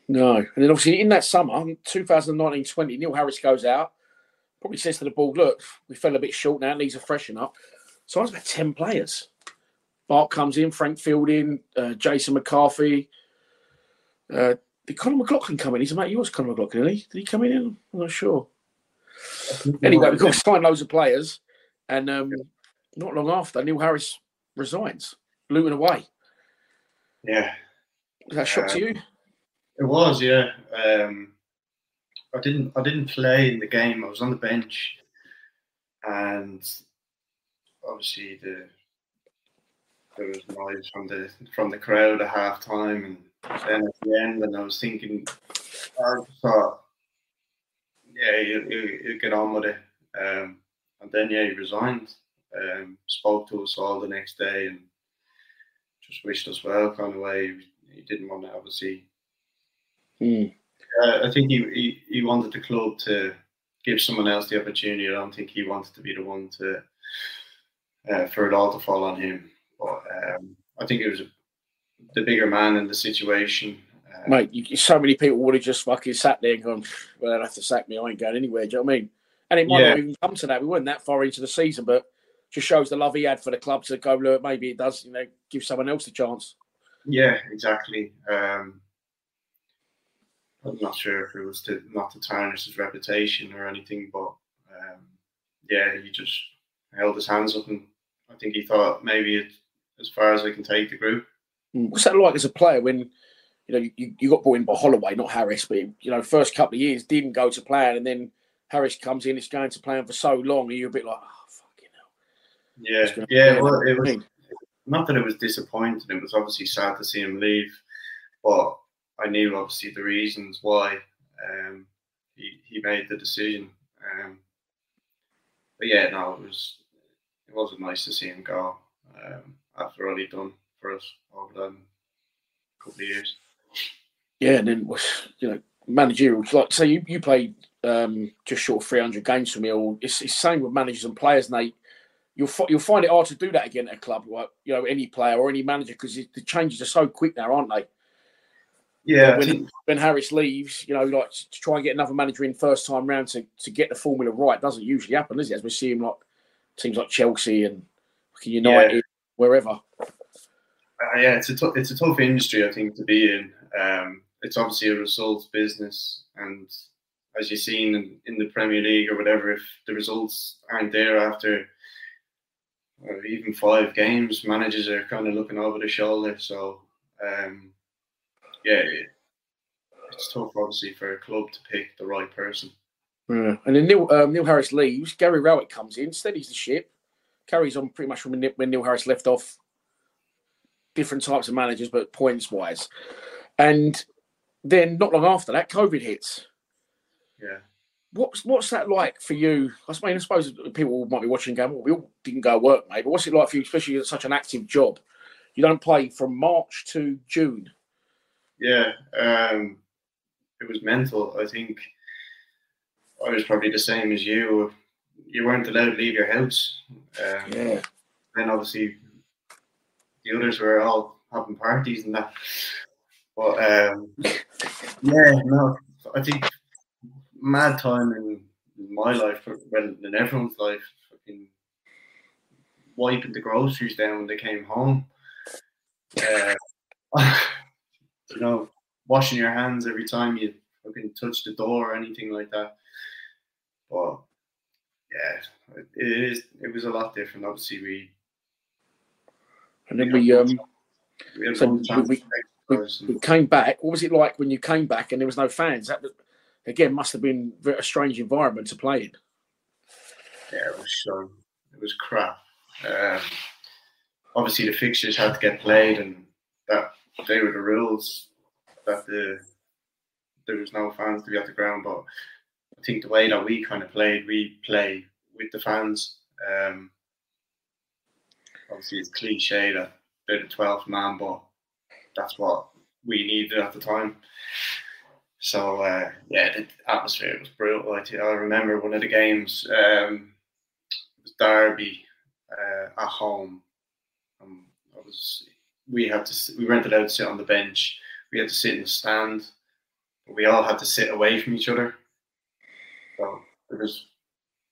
No. And then obviously in that summer, 2019-20, Neil Harris goes out. Probably says to the ball, look, we fell a bit short now, needs a freshen up. So I was about 10 players. Bart comes in, Frank Fielding, uh, Jason McCarthy. Uh, did Conor McLaughlin come in? He's a mate of yours, Conor McLaughlin, did he? Did he come in? I'm not sure. Anyway, we've got to sign loads of players. And um, not long after, Neil Harris resigns, Luton away. yeah, Was that a shock to you? it was. Yeah, um, I didn't I didn't play in the game. I was on the bench, and obviously the there was noise from the from the crowd at half time, and then at the end, and I was thinking, I thought, yeah, he'll, he'll, he'll get on with it. Um, and then yeah, he resigned. Um, spoke to us all the next day and just wished us well, kind of way. He didn't want to obviously Hmm. uh, I think he, he he wanted the club to give someone else the opportunity. I don't think he wanted to be the one to uh, for it all to fall on him. But um, I think it was the bigger man in the situation. Uh, Mate, you, so many people would have just fucking sat there and gone, well, they'll have to sack me. I ain't going anywhere. Do you know what I mean? And it might Yeah. not even come to that. We weren't that far into the season, but just shows the love he had for the club to go, look, maybe it does, you know, give someone else a chance. Yeah, exactly. Um, I'm not sure if it was to not to tarnish his reputation or anything, but um, yeah, he just held his hands up, and I think he thought maybe it's as far as I can take the group. Mm. What's that like as a player when, you know, you, you got brought in by Holloway, not Harris, but, you know, first couple of years didn't go to plan, and then Harris comes in, it's going to plan for so long, and you're a bit like, oh, fucking hell. Yeah, yeah. Well, it You know what was not that it was disappointing. It was obviously sad to see him leave, but I knew obviously the reasons why um, he he made the decision. Um, but yeah, no, it was it wasn't nice to see him go um, after all he'd done for us over the couple of years. Yeah, and then you know, managerial. Like, say you you played um, just short of three hundred games for me. Or it's it's same with managers and players, Nate. You'll fi- you'll find it hard to do that again at a club, like you know, any player or any manager, because the changes are so quick now, aren't they? Yeah, when, when Harris leaves, you know, like to try and get another manager in first time round to, to get the formula right doesn't usually happen, does it? As we see him like teams like Chelsea and United, yeah. wherever. Uh, yeah, it's a t- it's a tough industry, I think, to be in. Um, it's obviously a results business, and as you've seen in, in, the Premier League or whatever, if the results aren't there after even five games, managers are kind of looking over the shoulder. So, um, yeah, it's tough, obviously, for a club to pick the right person. Yeah. And then Neil, um, Neil Harris leaves. Gary Rowett comes in, steadies the ship, carries on pretty much from when Neil Harris left off. Different types of managers, but points wise. And then not long after that, COVID hits. Yeah. What's what's that like for you? I mean, I suppose people might be watching game. Well, we all didn't go work, mate. But what's it like for you, especially at such an active job? You don't play from March to June. Yeah, um, it was mental. I think I was probably the same as you. You weren't allowed to leave your house. Um, yeah. Then obviously the others were all having parties and that. But um, yeah, no, I think mad time in my life, well, in everyone's life, fucking wiping the groceries down when they came home. Uh, you know, washing your hands every time you fucking touch the door or anything like that. But yeah, it is. It was a lot different. Obviously, we. And then we, we um. We, so we, we, we, came back. What was it like when you came back and there was no fans? That was, again must have been a strange environment to play in. Yeah, it was so it was crap. Um, obviously, the fixtures had to get played, and that they were the rules. That the there was no fans to be at the ground, but think the way that we kind of played, we play with the fans. Um, obviously, it's cliche that they're the twelfth man, but that's what we needed at the time. So uh, yeah, the atmosphere was brutal. I, remember one of the games. Um, it was Derby uh, at home. Um, I was we had to we weren't allowed to sit on the bench. We had to sit in the stand. we all had to sit away from each other. There was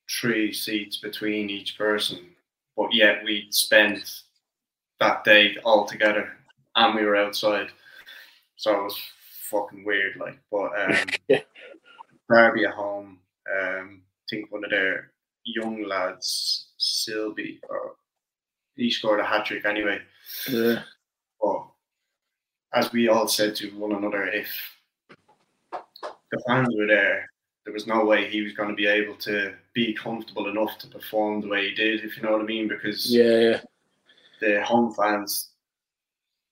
three seats between each person, but yet we spent that day all together, and we were outside. So it was fucking weird, like. But um, yeah. Derby at home. Um, I think one of their young lads, Sibley, or he scored a hat trick anyway. Yeah. But as we all said to one another, if the fans were there, there was no way he was going to be able to be comfortable enough to perform the way he did, if you know what I mean. Because yeah, yeah. the home fans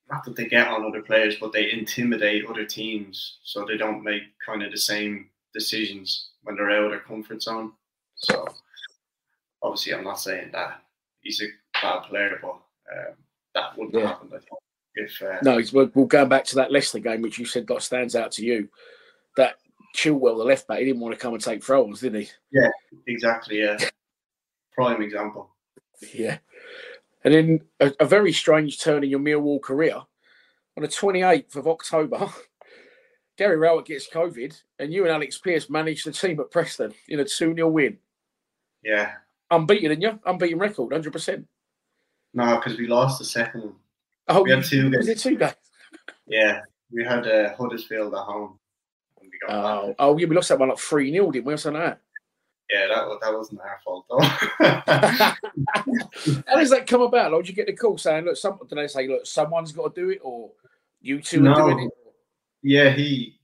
not that they get on other players, but they intimidate other teams so they don't make kind of the same decisions when they're out of their comfort zone. So obviously, I'm not saying that he's a bad player, but um, that wouldn't yeah. happen. I think. If, uh, no, we'll, we'll go back to that Leicester game, which you said that stands out to you. That Chilwell, the left back, he didn't want to come and take throws, did he? Yeah, exactly. Yeah, prime example. Yeah. And then a, a, very strange turn in your Millwall career. On the 28th of October, Gary Rowett gets COVID, and you and Alex Pearce managed the team at Preston in a 2 0 win. Yeah. Unbeaten, didn't you? Unbeaten record, 100%. No, because we lost the second. Oh, we had two games. Was it two games? Yeah. We had uh, Huddersfield at home. Oh, oh, yeah, we lost that one like 3 0, didn't we? Or something like that yeah, that that wasn't our fault though. How does that come about? Like, did you get the call saying, "Look, some," did they say, "Look, someone's got to do it," or you two no. are doing it? Yeah, he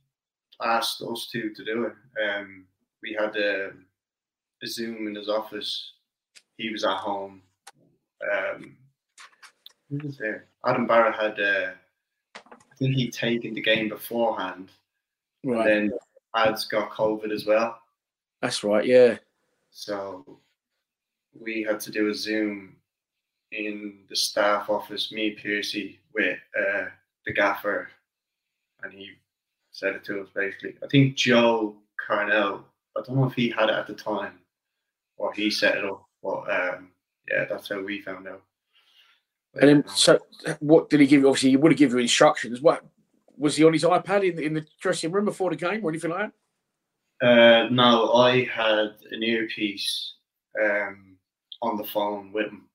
asked us two to do it. Um, we had a, a, Zoom in his office. He was at home. Um, who was there? Adam Barrett had. Uh, I think he'd taken the game beforehand. Right. And then Ads got COVID as well. That's right, yeah. So we had to do a Zoom in the staff office, me, Piercy, with uh, the gaffer, and he said it to us basically. I think Joe Carnell, I don't know if he had it at the time or he set it up, but um, yeah, that's how we found out. And then, so what did he give you? Obviously, he would have given you instructions. What Was he on his iPad in, in the dressing room before the game or anything like that? Uh, no, I had an earpiece um, on the phone with him.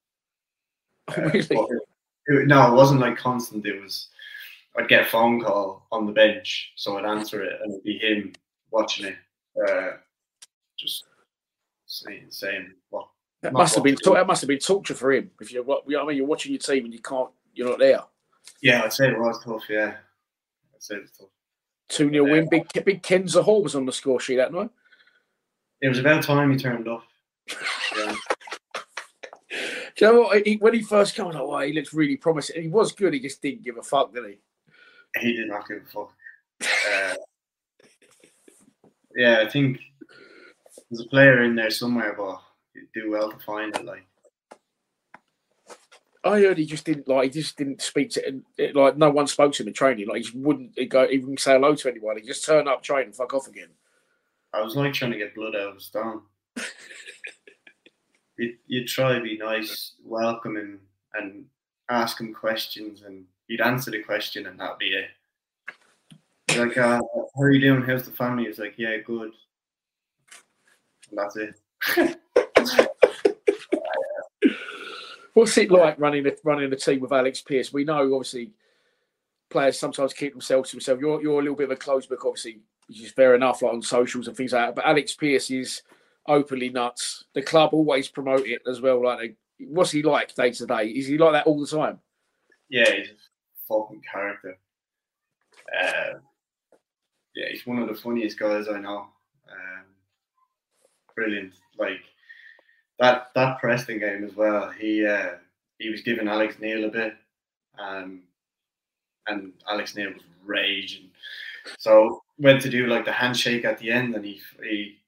Oh, really? it, no, it wasn't like constant. It was I'd get a phone call on the bench, so I'd answer it, and it'd be him watching it, uh, just saying, saying what. That must have been that must have been torture for him. If you're, you I mean, you're watching your team and you can't, you're not there. Yeah, I'd say it was tough. Yeah, Two 0 win. Big big Ken Zohore was on the score sheet that night. It was about time he turned off. Yeah. Do you know what? He, when he first came, I oh, he looks really promising. He was good. He just didn't give a fuck, did he? He did not give a fuck. Uh, yeah, I think there's a player in there somewhere, but you do well to find it. Like, I heard he just didn't like. He just didn't speak to him. Like, no one spoke to him in training. Like, he just wouldn't go even say hello to anyone. He just turn up, train, and fuck off again. I was like trying to get blood out of his stone. you you try to be nice, welcoming, and ask him questions, and he'd answer the question, and that'd be it. Like, uh, how are you doing? How's the family? He's like, yeah, good. And that's it. What's it like running a, running a team with Alex Pearce? We know obviously players sometimes keep themselves to themselves. You're you're a little bit of a closed book, obviously, which is fair enough, like on socials and things like that. But Alex Pearce is openly nuts. The club always promote it as well. Like, what's he like day to day? Is he like that all the time? Yeah, he's a fucking character. Uh, yeah, he's one of the funniest guys I know. Um, brilliant. Like that that Preston game as well. He uh, he was giving Alex Neil a bit, um, and Alex Neil was raging. So went to do like the handshake at the end, and he he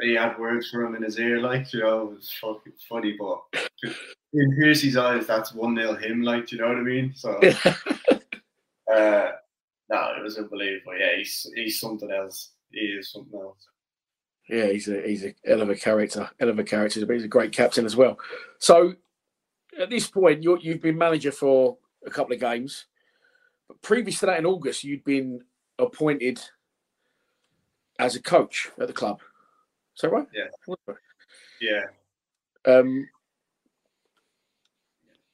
he had words for him in his ear, like you know, it was fucking funny. But in Piercy's eyes, that's one nil him, like you know what I mean. So, uh, no, it was unbelievable. Yeah, he's he's something else. He is something else. Yeah, he's a he's a hell of a character, hell of a character, but he's a great captain as well. So, at this point, you you've been manager for a couple of games. But previous to that, in August, you'd been appointed as a coach at the club. Is that right? Yeah. Yeah. Um,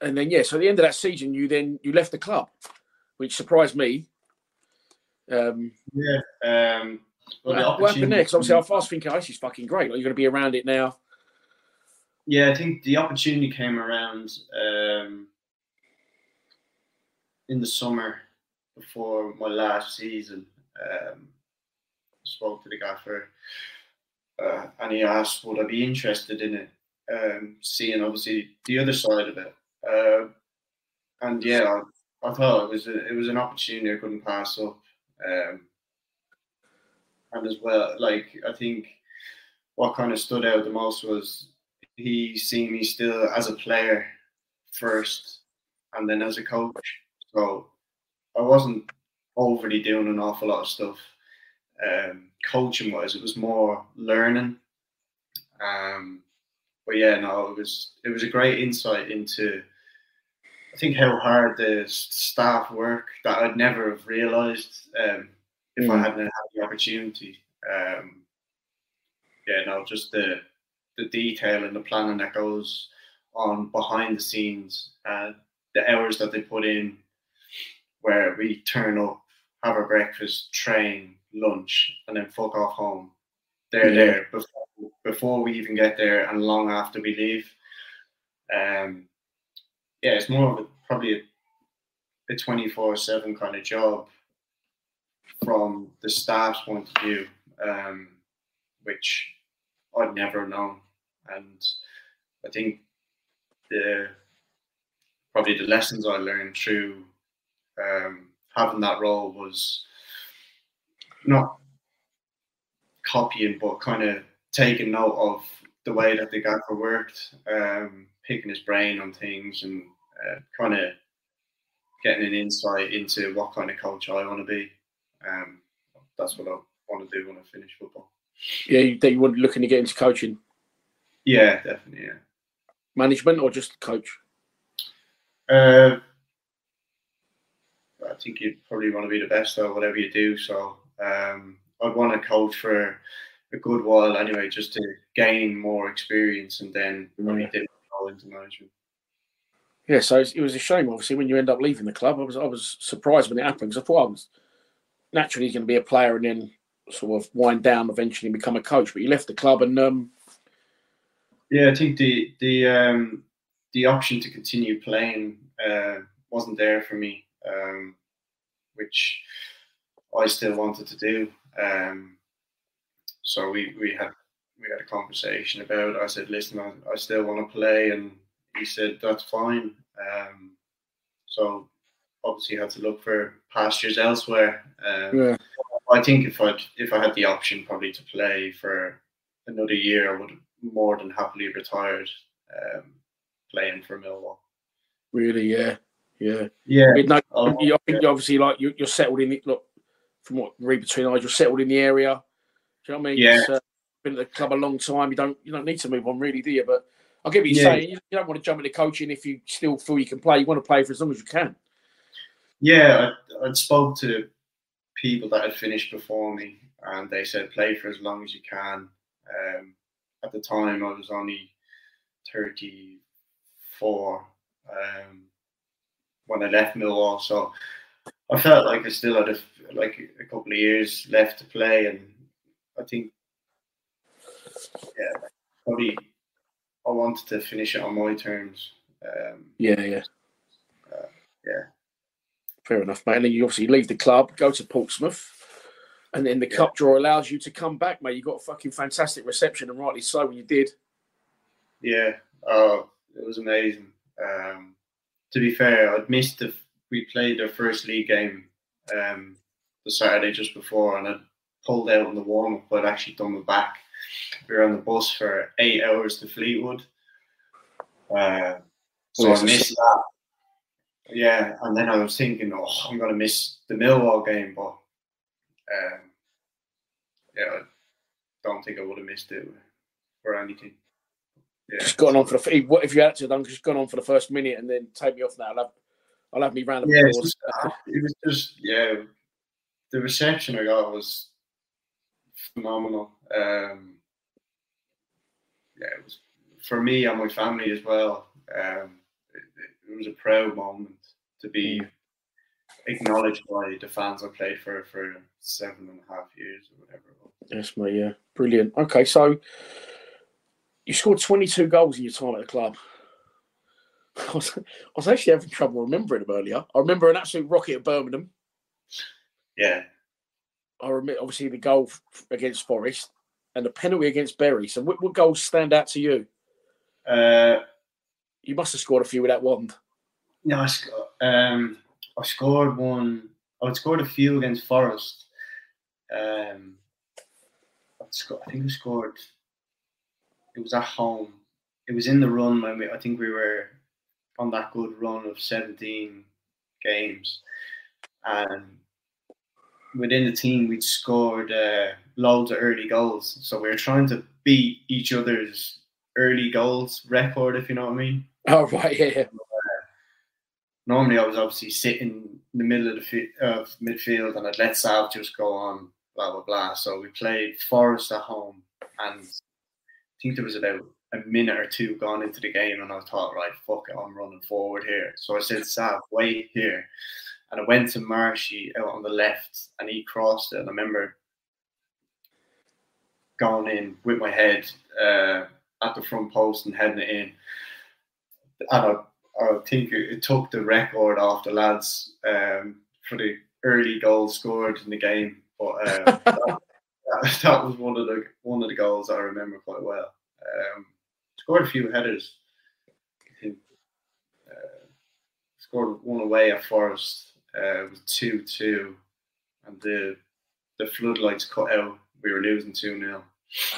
and then yeah, so at the end of that season, you then you left the club, which surprised me. Um, yeah. Um, well, what happened next? Obviously, I was thinking, oh, this is fucking great. Like, you're going to be around it now. Yeah, I think the opportunity came around um, in the summer before my last season. Um, spoke to the gaffer uh, and he asked, would I be interested in it? Um, seeing obviously the other side of it. Uh, and yeah, I, I, thought it was a, it was an opportunity I couldn't pass up. Um, and as well, like I think what kind of stood out the most was he seeing me still as a player first, and then as a coach. So I wasn't overly doing an awful lot of stuff um, coaching wise. It was more learning. Um, but yeah, no, it was it was a great insight into I think how hard the staff work that I'd never have realised um, if mm. I hadn't had the opportunity. Um, yeah, no, just the the detail and the planning that goes on behind the scenes, uh, the hours that they put in, where we turn up, have our breakfast, train, lunch, and then fuck off home. They're yeah. there before, before we even get there and long after we leave. Um, yeah, it's more of a, probably a 24 7 kind of job from the staff's point of view, um, which I'd never known. And I think the probably the lessons I learned through um, having that role was not copying, but kind of taking note of the way that the gaffer worked, um, picking his brain on things, and uh, kind of getting an insight into what kind of coach I want to be. Um, that's what I want to do when I finish football. Yeah, you think you were looking to get into coaching? Yeah, definitely. Yeah. Management or just coach? Uh, I think you probably want to be the best at whatever you do. So um, I'd want to coach for a good while anyway, just to gain more experience and then probably dip go into management. Yeah, so it was a shame, obviously, when you end up leaving the club. I was I was surprised when it happened because I thought I was naturally he's going to be a player and then sort of wind down eventually and become a coach. But you left the club and um, yeah, I think the the um, the option to continue playing uh, wasn't there for me, um, which I still wanted to do. Um, so we, we had we had a conversation about. It. I said, "Listen, I, I still want to play," and he said, "That's fine." Um, so obviously, had to look for pastures elsewhere. Um, yeah. I think if I if I had the option probably to play for another year, I would have more than happily retired um, playing for Millwall. Really, yeah, yeah, yeah. no, oh, I think yeah. obviously like you, are settled in. The, look, from what read between eyes, you're settled in the area. Do you know what I mean? Yeah. Uh, been at the club a long time. You don't you don't need to move on, really, do you? But I get what you're yeah. saying. You, don't want to jump into coaching if you still feel you can play. You want to play for as long as you can. Yeah, I, I spoke to people that had finished before me, and they said play for as long as you can. Um, at the time, I was only 34 um, when I left Millwall, so I felt like I still had a, like a couple of years left to play, and I think, yeah, probably I wanted to finish it on my terms. Um, yeah, yeah, uh, yeah. Fair enough, mate. And then you obviously leave the club, go to Portsmouth, and then the yeah. cup draw allows you to come back, mate. You got a fucking fantastic reception, and rightly so when you did. Yeah, oh, it was amazing. Um, to be fair, I'd missed the. We played our first league game um, the Saturday just before, and I'd pulled out in the warm up. I'd actually done my back. We were on the bus for eight hours to Fleetwood. Uh, so I missed that. Yeah, and then I was thinking, oh, I'm going to miss the Millwall game, but um, yeah, I don't think I would have missed it for anything. Yeah. Just gone on for the what if you had to done just gone on for the first minute and then take me off now. I'll have, I'll have me round the yeah, just, it was just yeah, the reception I got was phenomenal. Um, yeah, it was for me and my family as well. Um, it, was a proud moment to be mm acknowledged by the fans I played for for seven and a half years or whatever. Yes, mate. Yeah, brilliant. Okay, so you scored 22 goals in your time at the club. I was, I was actually having trouble remembering them earlier. I remember an absolute rocket at Birmingham. Yeah. I remember obviously the goal against Forest and the penalty against Bury. So, what, what goals stand out to you? Uh, you must have scored a few with that wand. No, um, I scored one. I scored a few against Forest. Um, I, I think I scored. It was at home. It was in the run when we. I think we were on that good run of seventeen games, and within the team we'd scored uh, loads of early goals. So we were trying to beat each other's early goals record, if you know what I mean. Oh right, yeah normally I was obviously sitting in the middle of the of midfield and I'd let Sav just go on, blah blah blah. So we played Forest at home, and I think there was about a minute or two gone into the game, and I thought, right, fuck it, I'm running forward here. So I said, Sav, wait here, and I went to Marshy out on the left, and he crossed it, and I remember going in with my head uh, at the front post and heading it in. And I I think it took the record off the lads um, for the early goal scored in the game. But um, that, that, was one of the one of the goals I remember quite well. Um, scored a few headers. I think uh, scored one away at Forest. Uh, it was two two, and the the floodlights cut out. We were losing two 0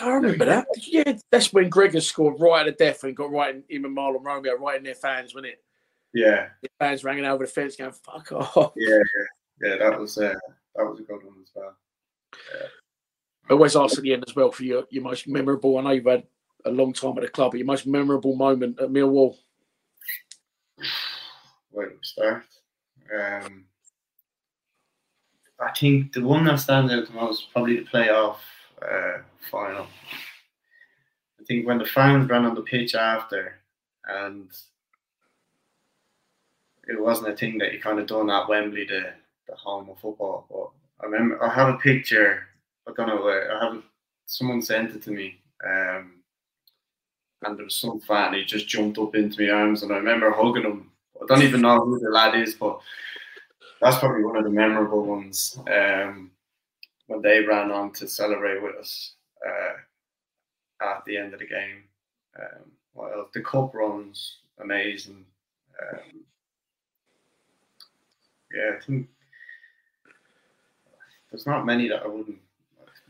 I remember that. Yeah, that's when Gregor scored right at the death and got right in him and Mahlon Romeo right in their fans, wasn't it? Yeah. The fans ranging over the fence going, fuck off. Yeah, yeah, yeah that was uh, that was a good one as well. Yeah. I always ask at the end as well for your, your most memorable. I know you've had a long time at the club, but your most memorable moment at Millwall. Where do we start? Um, I think the one that stands out the most is probably the playoff uh, final. I think when the fans ran on the pitch after, and it wasn't a thing that you kind of done at Wembley, the, the home of football. But I remember I have a picture. I don't know I have. Someone sent it to me, um, and there was some fan. He just jumped up into my arms, and I remember hugging him. I don't even know who the lad is, but that's probably one of the memorable ones. Um, when they ran on to celebrate with us uh, at the end of the game. Um, well, the cup runs amazing. Um, yeah, I think there's not many that I wouldn't.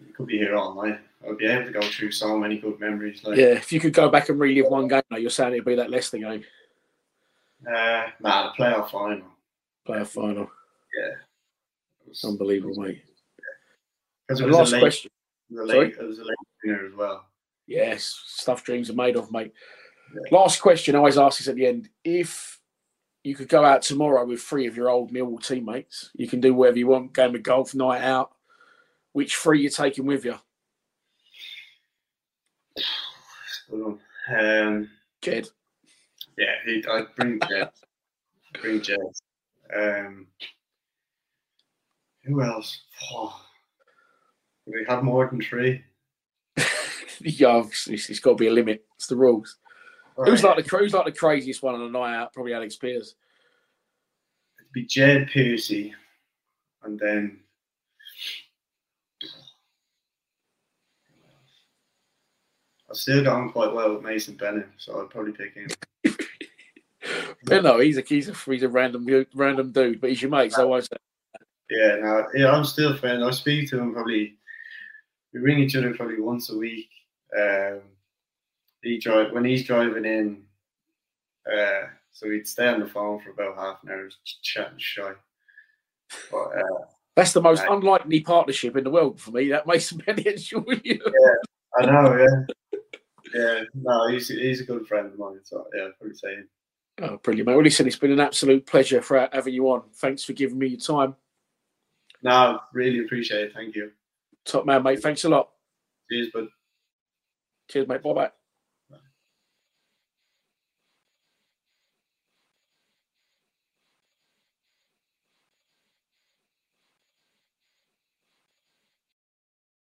We could be here all night. I'd be able to go through so many good memories. Like, Yeah, if you could go back and relive one game, you're saying it'd be that Leicester game, uh, nah, the playoff final. playoff final. Yeah, it was Unbelievable, mate. Because it was last a late, question. Sorry? it was a late dinner as well. Yes, stuff dreams are made of, mate. Last question I always ask is at the end. If you could go out tomorrow with three of your old Millwall teammates, you can do whatever you want, game of golf, night out. Which three you're taking with you? Um, Jed. yeah, he, I'd bring Jed. bring Jed. Um, who else? Oh, we have more than three. yeah, obviously, it's got to be a limit. It's the rules. Who's like the who's like the craziest one on a night out? Probably Alex Pearce. It'd be Jed Piercy, and then I still got on quite well with Mason Bennett, so I'd probably pick him. No, he's a he's a he's a random random dude, but he's your mate, so I won't say. Yeah, no, yeah, I'm still a friends. I speak to him probably. We ring each other probably once a week. Um, he drive when he's driving in, uh, so we'd stay on the phone for about half an hour, just chatting shy. But uh, That's the most Right. unlikely partnership in the world for me. That Mason Bennett and Julian. I know, yeah, yeah. No, he's he's a good friend of mine. So yeah, I'd probably say him. Oh, brilliant, mate. Well, listen, it's been an absolute pleasure for having you on. Thanks for giving me your time. No, really appreciate it. Thank you. Top man, mate. Thanks a lot. Cheers, bud. Cheers, mate. Bye bye.